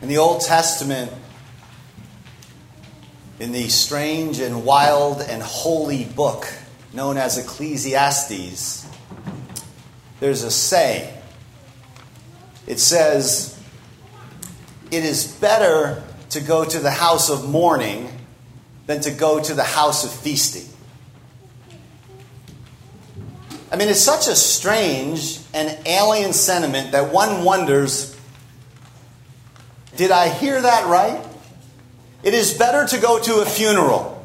In the Old Testament, in the strange and wild and holy book known as Ecclesiastes, there's a saying. It says, It is better to go to the house of mourning than to go to the house of feasting. I mean, it's such a strange and alien sentiment that one wonders did I hear that right? It is better to go to a funeral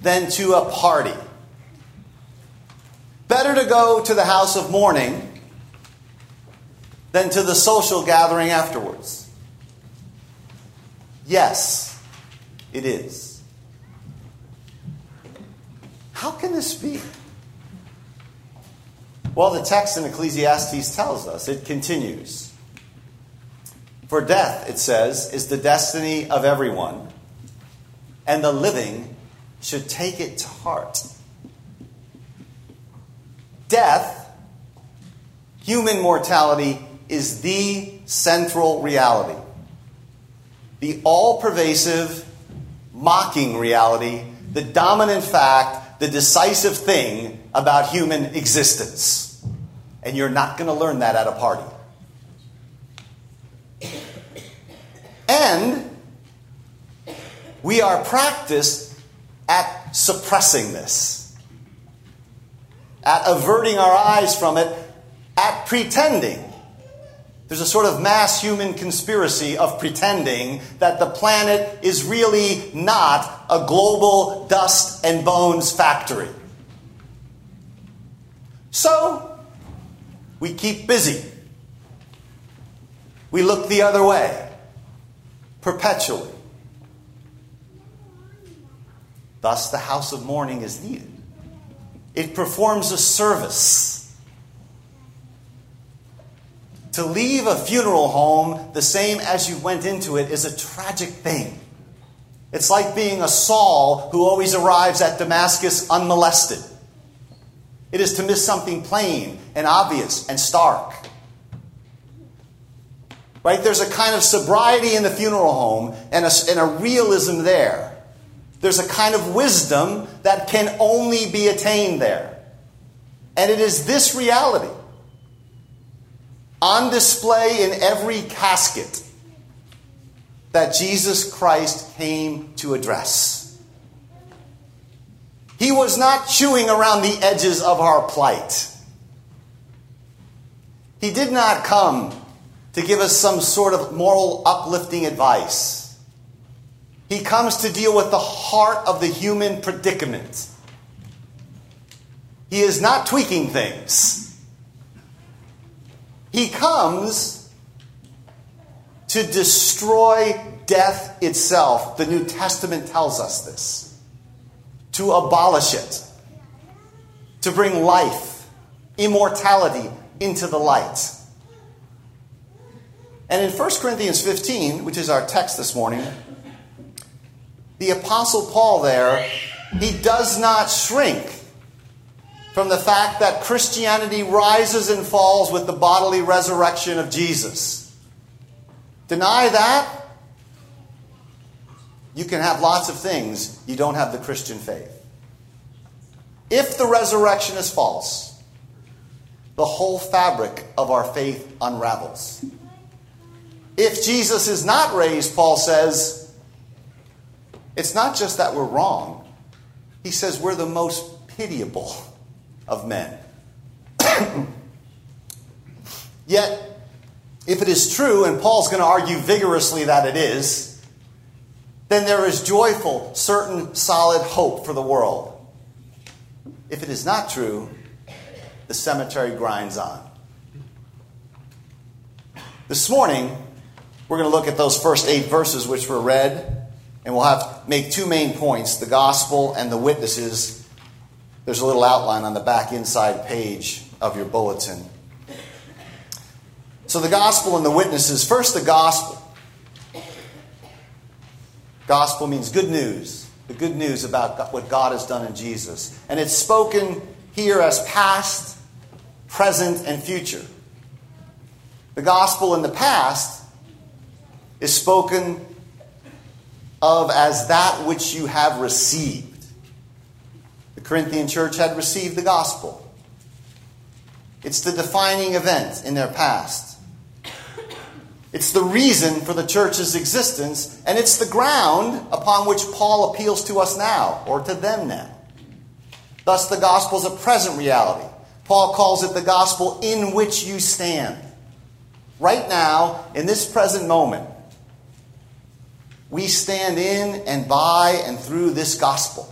than to a party. Better to go to the house of mourning than to the social gathering afterwards. Yes, it is. How can this be? Well, the text in Ecclesiastes tells us. It continues. For death, it says, is the destiny of everyone, and the living should take it to heart. Death, human mortality, is the central reality. The all pervasive, mocking reality, the dominant fact, the decisive thing about human existence. And you're not going to learn that at a party. And we are practiced at suppressing this, at averting our eyes from it, at pretending. There's a sort of mass human conspiracy of pretending that the planet is really not a global dust and bones factory. So, we keep busy. We look the other way perpetually. Thus, the house of mourning is needed. It performs a service. To leave a funeral home the same as you went into it is a tragic thing. It's like being a Saul who always arrives at Damascus unmolested. It is to miss something plain and obvious and stark. Right? There's a kind of sobriety in the funeral home and a, and a realism there. There's a kind of wisdom that can only be attained there. And it is this reality on display in every casket that Jesus Christ came to address. He was not chewing around the edges of our plight. He did not come to give us some sort of moral uplifting advice. He comes to deal with the heart of the human predicament. He is not tweaking things. He comes to destroy death itself. The New Testament tells us this. To abolish it. To bring life, immortality into the light. And in 1 Corinthians 15, which is our text this morning, the Apostle Paul there, he does not shrink from the fact that Christianity rises and falls with the bodily resurrection of Jesus. Deny that, you can have lots of things, you don't have the Christian faith. If the resurrection is false, the whole fabric of our faith unravels. If Jesus is not raised, Paul says, it's not just that we're wrong. He says we're the most pitiable of men. Yet, if it is true, and Paul's going to argue vigorously that it is, then there is joyful, certain, solid hope for the world. If it is not true, the cemetery grinds on. This morning, we're going to look at those first eight verses which were read, and we'll have make two main points: the gospel and the witnesses. There's a little outline on the back inside page of your bulletin. So the gospel and the witnesses. First, the gospel. Gospel means good news. The good news about what God has done in Jesus. And it's spoken here as past, present, and future. The gospel in the past is spoken of as that which you have received. The Corinthian church had received the gospel. It's the defining event in their past. It's the reason for the church's existence, and it's the ground upon which Paul appeals to us now, or to them now. Thus, the gospel is a present reality. Paul calls it the gospel in which you stand. Right now, in this present moment, we stand in and by and through this gospel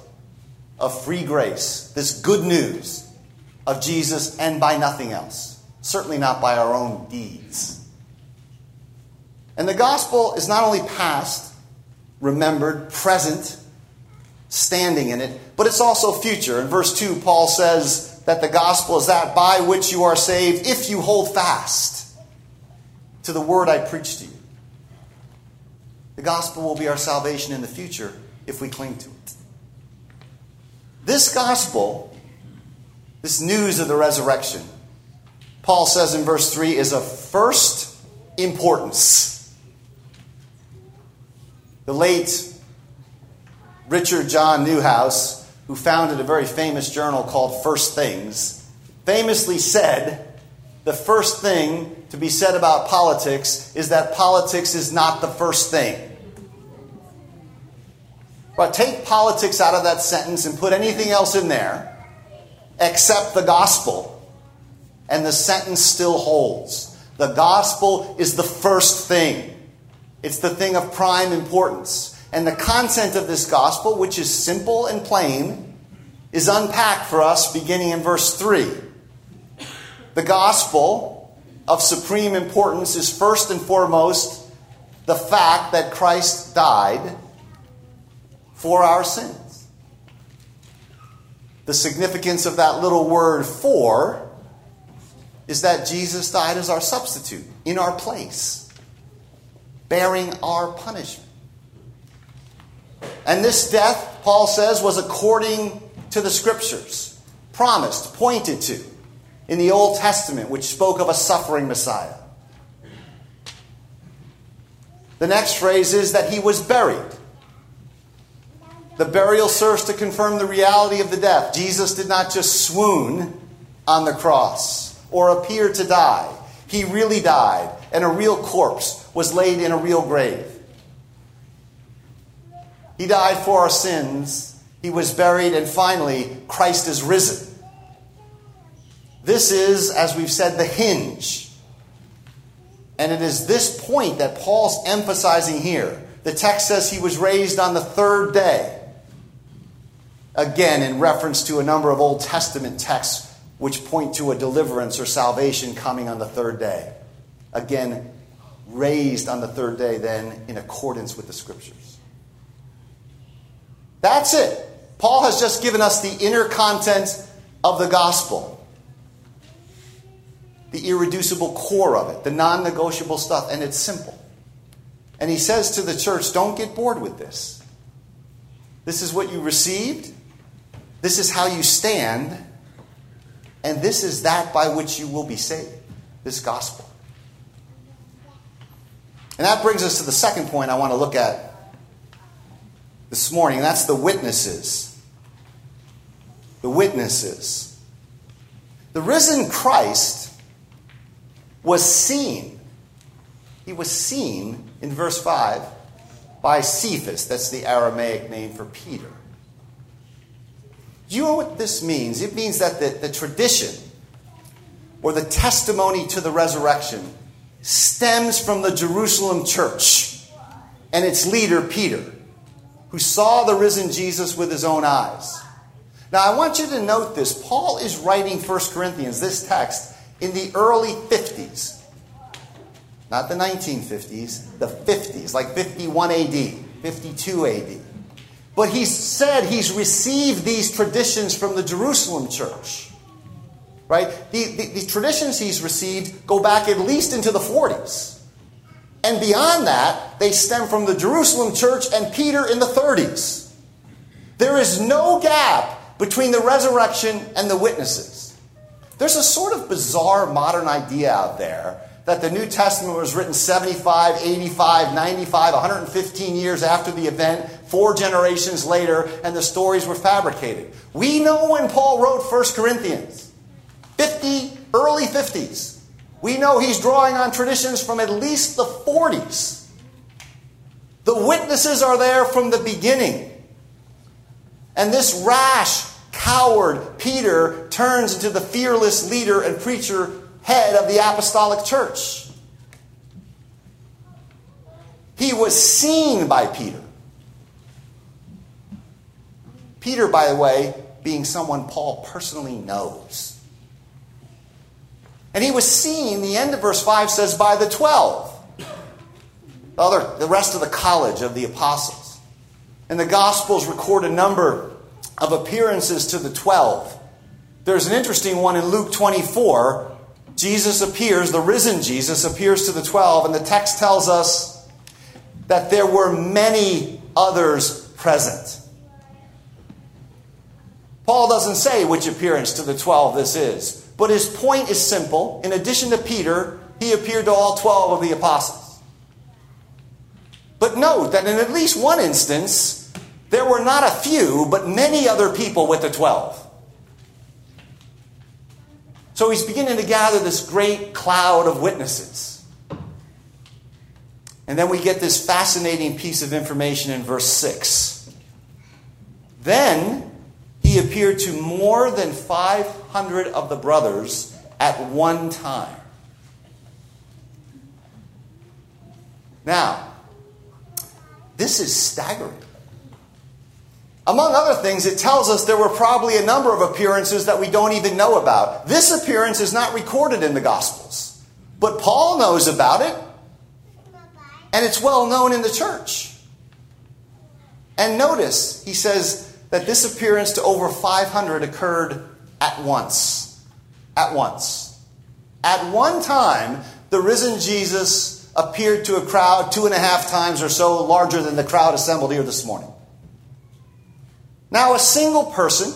of free grace, this good news of Jesus, and by nothing else. Certainly not by our own deeds. And the gospel is not only past, remembered, present, standing in it, but it's also future. In verse 2, Paul says that the gospel is that by which you are saved if you hold fast to the word I preached to you. The gospel will be our salvation in the future if we cling to it. This gospel, this news of the resurrection, Paul says in verse 3, is of first importance. The late Richard John Neuhaus, who founded a very famous journal called First Things, famously said the first thing to be said about politics is that politics is not the first thing. But take politics out of that sentence and put anything else in there except the gospel, and the sentence still holds. The gospel is the first thing, it's the thing of prime importance. And the content of this gospel, which is simple and plain, is unpacked for us beginning in verse 3. The gospel of supreme importance is first and foremost the fact that Christ died for our sins. The significance of that little word for is that Jesus died as our substitute in our place, bearing our punishment. And this death, Paul says, was according to the scriptures, promised, pointed to in the Old Testament, which spoke of a suffering Messiah. The next phrase is that he was buried. The burial serves to confirm the reality of the death. Jesus did not just swoon on the cross or appear to die. He really died, and a real corpse was laid in a real grave. He died for our sins. He was buried, and finally, Christ is risen. This is, as we've said, the hinge. And it is this point that Paul's emphasizing here. The text says he was raised on the third day. Again, in reference to a number of Old Testament texts which point to a deliverance or salvation coming on the third day. Again, raised on the third day, then in accordance with the scriptures. That's it. Paul has just given us the inner content of the gospel, the irreducible core of it, the non negotiable stuff, and it's simple. And he says to the church, don't get bored with this. This is what you received. This is how you stand, and this is that by which you will be saved this gospel. And that brings us to the second point I want to look at this morning, and that's the witnesses. The witnesses. The risen Christ was seen. He was seen in verse 5 by Cephas. That's the Aramaic name for Peter. Do you know what this means? It means that the, the tradition or the testimony to the resurrection stems from the Jerusalem church and its leader, Peter, who saw the risen Jesus with his own eyes. Now, I want you to note this. Paul is writing 1 Corinthians, this text, in the early 50s. Not the 1950s, the 50s, like 51 AD, 52 AD. But he said he's received these traditions from the Jerusalem church. Right? The, the, the, traditions he's received go back at least into the 40s. And beyond that, they stem from the Jerusalem church and Peter in the 30s. There is no gap between the resurrection and the witnesses. There's a sort of bizarre modern idea out there that the New Testament was written 75, 85, 95, 115 years after the event, four generations later, and the stories were fabricated. We know when Paul wrote 1 Corinthians, 50, early 50s. We know he's drawing on traditions from at least the 40s. The witnesses are there from the beginning. And this rash, coward Peter turns into the fearless leader and preacher head of the apostolic church. He was seen by Peter. Peter, by the way, being someone Paul personally knows. And he was seen, the end of verse 5 says, by the 12. The, other, the rest of the college of the apostles. And the Gospels record a number of appearances to the 12. There's an interesting one in Luke 24 Jesus appears, the risen Jesus appears to the 12, and the text tells us that there were many others present. Paul doesn't say which appearance to the 12 this is, but his point is simple. In addition to Peter, he appeared to all 12 of the apostles. But note that in at least one instance, there were not a few, but many other people with the 12. So he's beginning to gather this great cloud of witnesses. And then we get this fascinating piece of information in verse 6. Then he appeared to more than 500 of the brothers at one time. Now, this is staggering. Among other things, it tells us there were probably a number of appearances that we don't even know about. This appearance is not recorded in the Gospels, but Paul knows about it, and it's well known in the church. And notice, he says that this appearance to over 500 occurred at once. At once. At one time, the risen Jesus appeared to a crowd two and a half times or so larger than the crowd assembled here this morning. Now, a single person,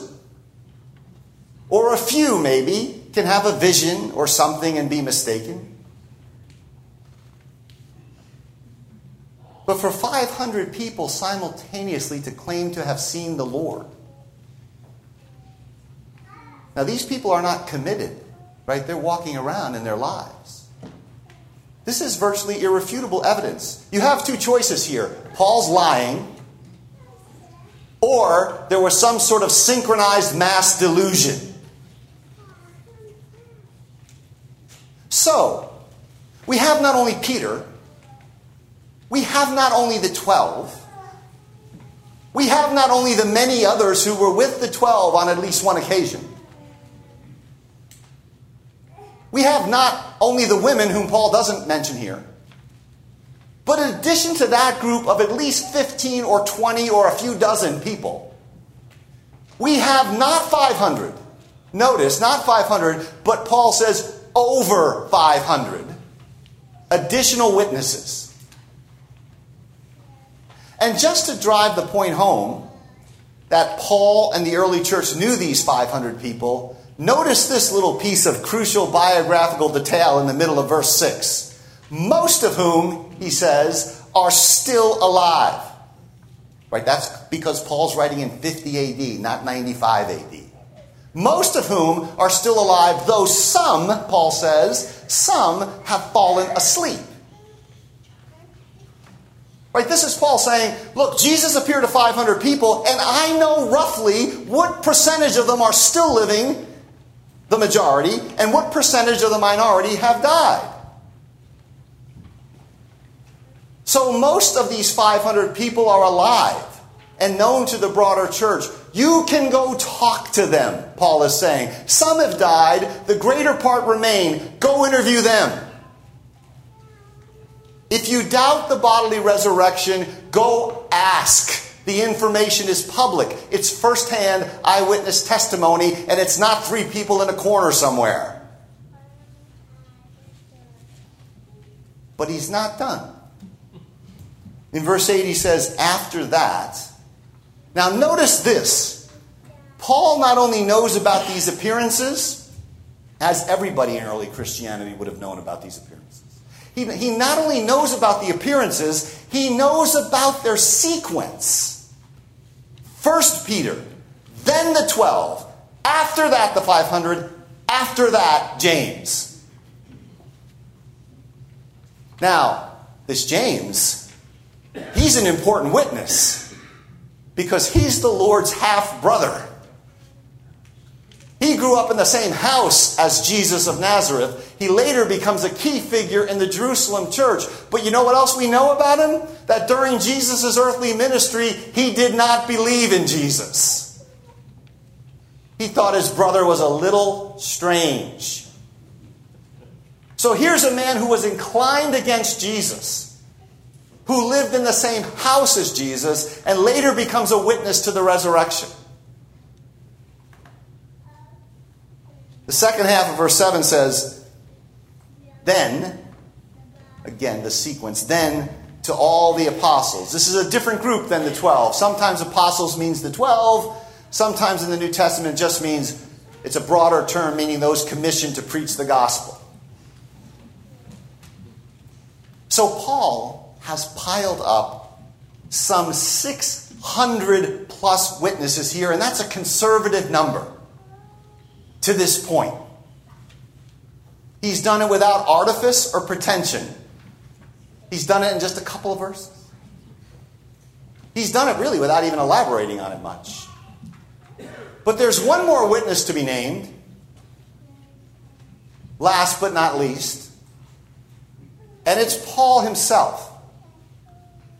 or a few maybe, can have a vision or something and be mistaken. But for 500 people simultaneously to claim to have seen the Lord. Now, these people are not committed, right? They're walking around in their lives. This is virtually irrefutable evidence. You have two choices here Paul's lying or there was some sort of synchronized mass delusion. So, we have not only Peter, we have not only the 12, we have not only the many others who were with the 12 on at least one occasion. We have not only the women whom Paul doesn't mention here. But in addition to that group of at least 15 or 20 or a few dozen people, we have not 500. Notice, not 500, but Paul says over 500 additional witnesses. And just to drive the point home that Paul and the early church knew these 500 people, notice this little piece of crucial biographical detail in the middle of verse 6 most of whom, he says, are still alive. Right? That's because Paul's writing in 50 AD, not 95 AD. Most of whom are still alive, though some, Paul says, some have fallen asleep. Right? This is Paul saying, look, Jesus appeared to 500 people, and I know roughly what percentage of them are still living, the majority, and what percentage of the minority have died. So most of these 500 people are alive and known to the broader church. You can go talk to them, Paul is saying. Some have died, the greater part remain. Go interview them. If you doubt the bodily resurrection, go ask. The information is public. It's firsthand eyewitness testimony, and it's not three people in a corner somewhere. But he's not done. In verse 8, he says, After that. Now, notice this. Paul not only knows about these appearances, as everybody in early Christianity would have known about these appearances. He, he not only knows about the appearances, he knows about their sequence. First Peter, then the 12, after that the 500, after that James. Now, this James, he's an important witness because he's the Lord's half brother. He grew up in the same house as Jesus of Nazareth. He later becomes a key figure in the Jerusalem church. But you know what else we know about him? That during Jesus' earthly ministry, he did not believe in Jesus. He thought his brother was a little strange. So here's a man who was inclined against Jesus, who lived in the same house as Jesus, and later becomes a witness to the resurrection. The second half of verse 7 says, Then, again, the sequence, then to all the apostles. This is a different group than the 12. Sometimes apostles means the 12, sometimes in the New Testament it just means it's a broader term, meaning those commissioned to preach the gospel. So Paul has piled up some 600 plus witnesses here, and that's a conservative number to this point. He's done it without artifice or pretension. He's done it in just a couple of verses. He's done it really without even elaborating on it much. But there's one more witness to be named. Last but not least. And it's Paul himself.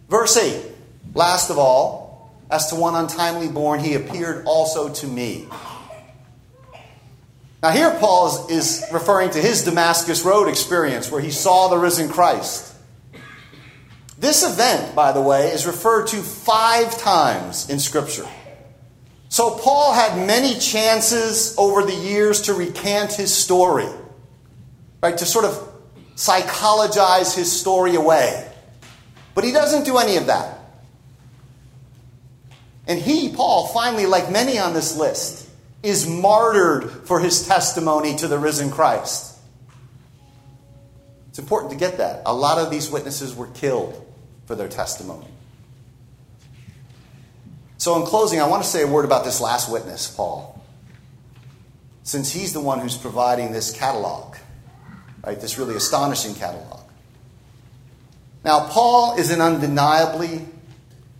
Verse 8 Last of all, as to one untimely born, he appeared also to me. Now, here Paul is, is, referring to his Damascus Road experience where he saw the risen Christ. This event, by the way, is referred to five times in Scripture. So, Paul had many chances over the years to recant his story, right? To sort of psychologize his story away. But he doesn't do any of that. And he, Paul, finally, like many on this list, is martyred for his testimony to the risen Christ. It's important to get that. A lot of these witnesses were killed for their testimony. So, in closing, I want to say a word about this last witness, Paul. Since he's the one who's providing this catalog, right? This really astonishing catalog. Now, Paul is an undeniably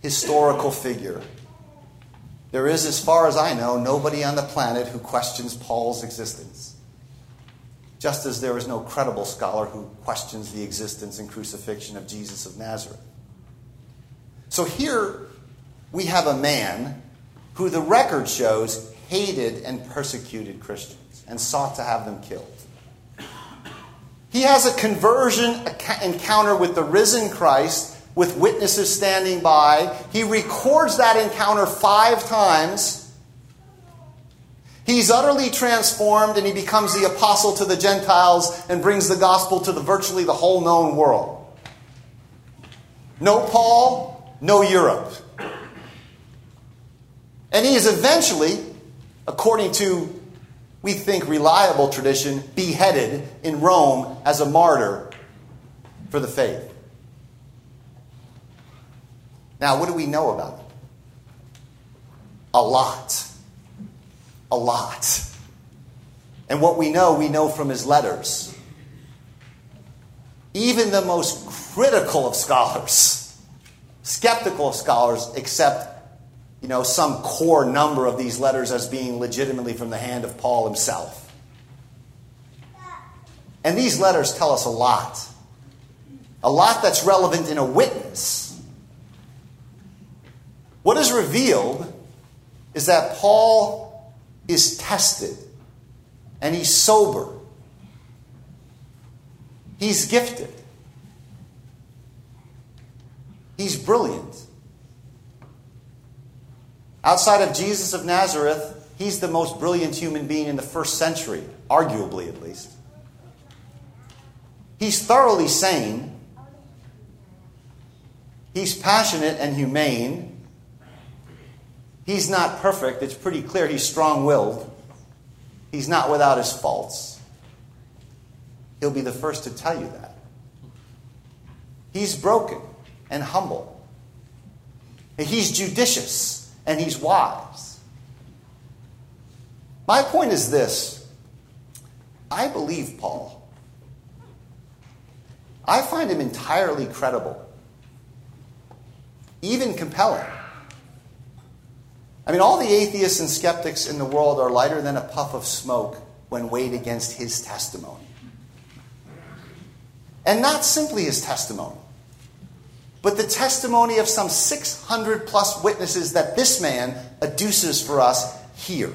historical figure there is, as far as I know, nobody on the planet who questions Paul's existence. Just as there is no credible scholar who questions the existence and crucifixion of Jesus of Nazareth. So here we have a man who the record shows hated and persecuted Christians and sought to have them killed. He has a conversion encounter with the risen Christ with witnesses standing by. He records that encounter five times. He's utterly transformed and he becomes the apostle to the Gentiles and brings the gospel to the virtually the whole known world. No Paul, no Europe. And he is eventually, according to we think reliable tradition, beheaded in Rome as a martyr for the faith. Now, what do we know about him? A lot. A lot. And what we know, we know from his letters. Even the most critical of scholars, skeptical of scholars, accept you know, some core number of these letters as being legitimately from the hand of Paul himself. And these letters tell us a lot. A lot that's relevant in a witness what is revealed is that Paul is tested and he's sober. He's gifted. He's brilliant. Outside of Jesus of Nazareth, he's the most brilliant human being in the first century, arguably at least. He's thoroughly sane. He's passionate and humane. He's not perfect. It's pretty clear he's strong willed. He's not without his faults. He'll be the first to tell you that. He's broken and humble. He's judicious and he's wise. My point is this I believe Paul. I find him entirely credible, even compelling. I mean, all the atheists and skeptics in the world are lighter than a puff of smoke when weighed against his testimony. And not simply his testimony, but the testimony of some 600 plus witnesses that this man adduces for us here.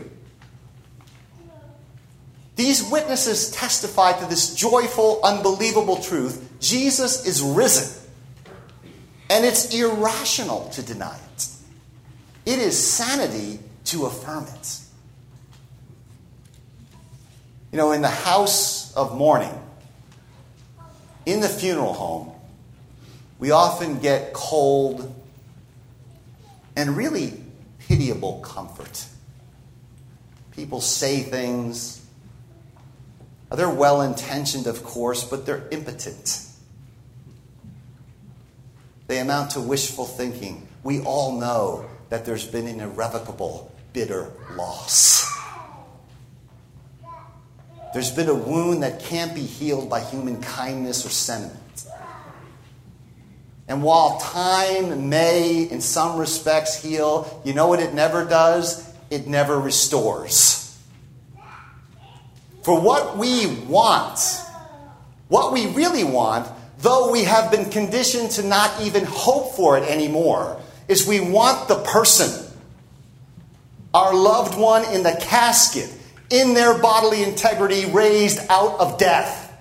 These witnesses testify to this joyful, unbelievable truth Jesus is risen. And it's irrational to deny it. It is sanity to affirm it. You know, in the house of mourning, in the funeral home, we often get cold and really pitiable comfort. People say things. They're well intentioned, of course, but they're impotent. They amount to wishful thinking. We all know that there's been an irrevocable, bitter loss. There's been a wound that can't be healed by human kindness or sentiment. And while time may, in some respects, heal, you know what it never does? It never restores. For what we want, what we really want, though we have been conditioned to not even hope for it anymore, is we want the person, our loved one in the casket, in their bodily integrity, raised out of death.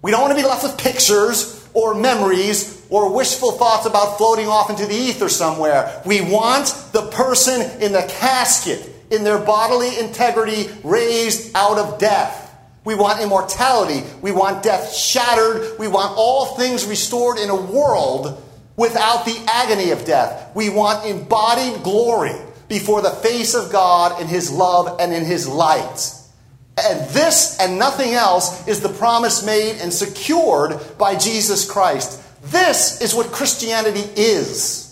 We don't want to be left with pictures or memories or wishful thoughts about floating off into the ether somewhere. We want the person in the casket, in their bodily integrity, raised out of death. We want immortality. We want death shattered. We want all things restored in a world without the agony of death. We want embodied glory before the face of God in His love and in His light. And this and nothing else is the promise made and secured by Jesus Christ. This is what Christianity is.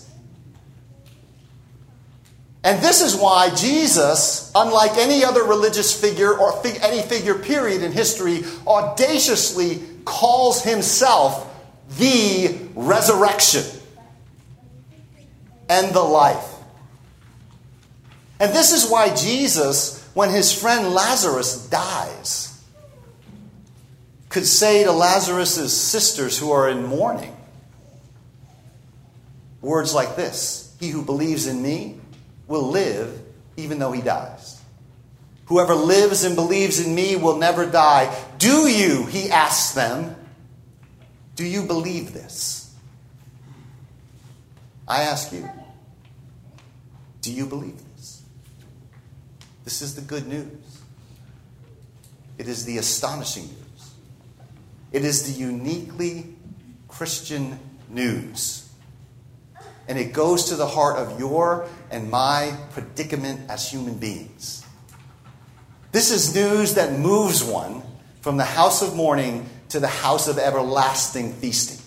And this is why Jesus, unlike any other religious figure or fig- any figure period in history, audaciously calls himself the resurrection and the life. And this is why Jesus, when his friend Lazarus dies, could say to Lazarus' sisters who are in mourning words like this He who believes in me, will live even though he dies. Whoever lives and believes in me will never die. Do you, he asks them, do you believe this? I ask you, do you believe this? This is the good news. It is the astonishing news. It is the uniquely Christian news. And it goes to the heart of your and my predicament as human beings. This is news that moves one from the house of mourning to the house of everlasting feasting.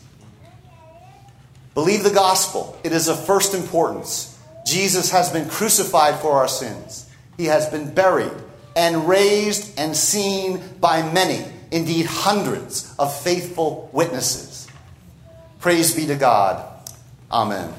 Believe the gospel, it is of first importance. Jesus has been crucified for our sins, he has been buried and raised and seen by many, indeed hundreds of faithful witnesses. Praise be to God. Amen.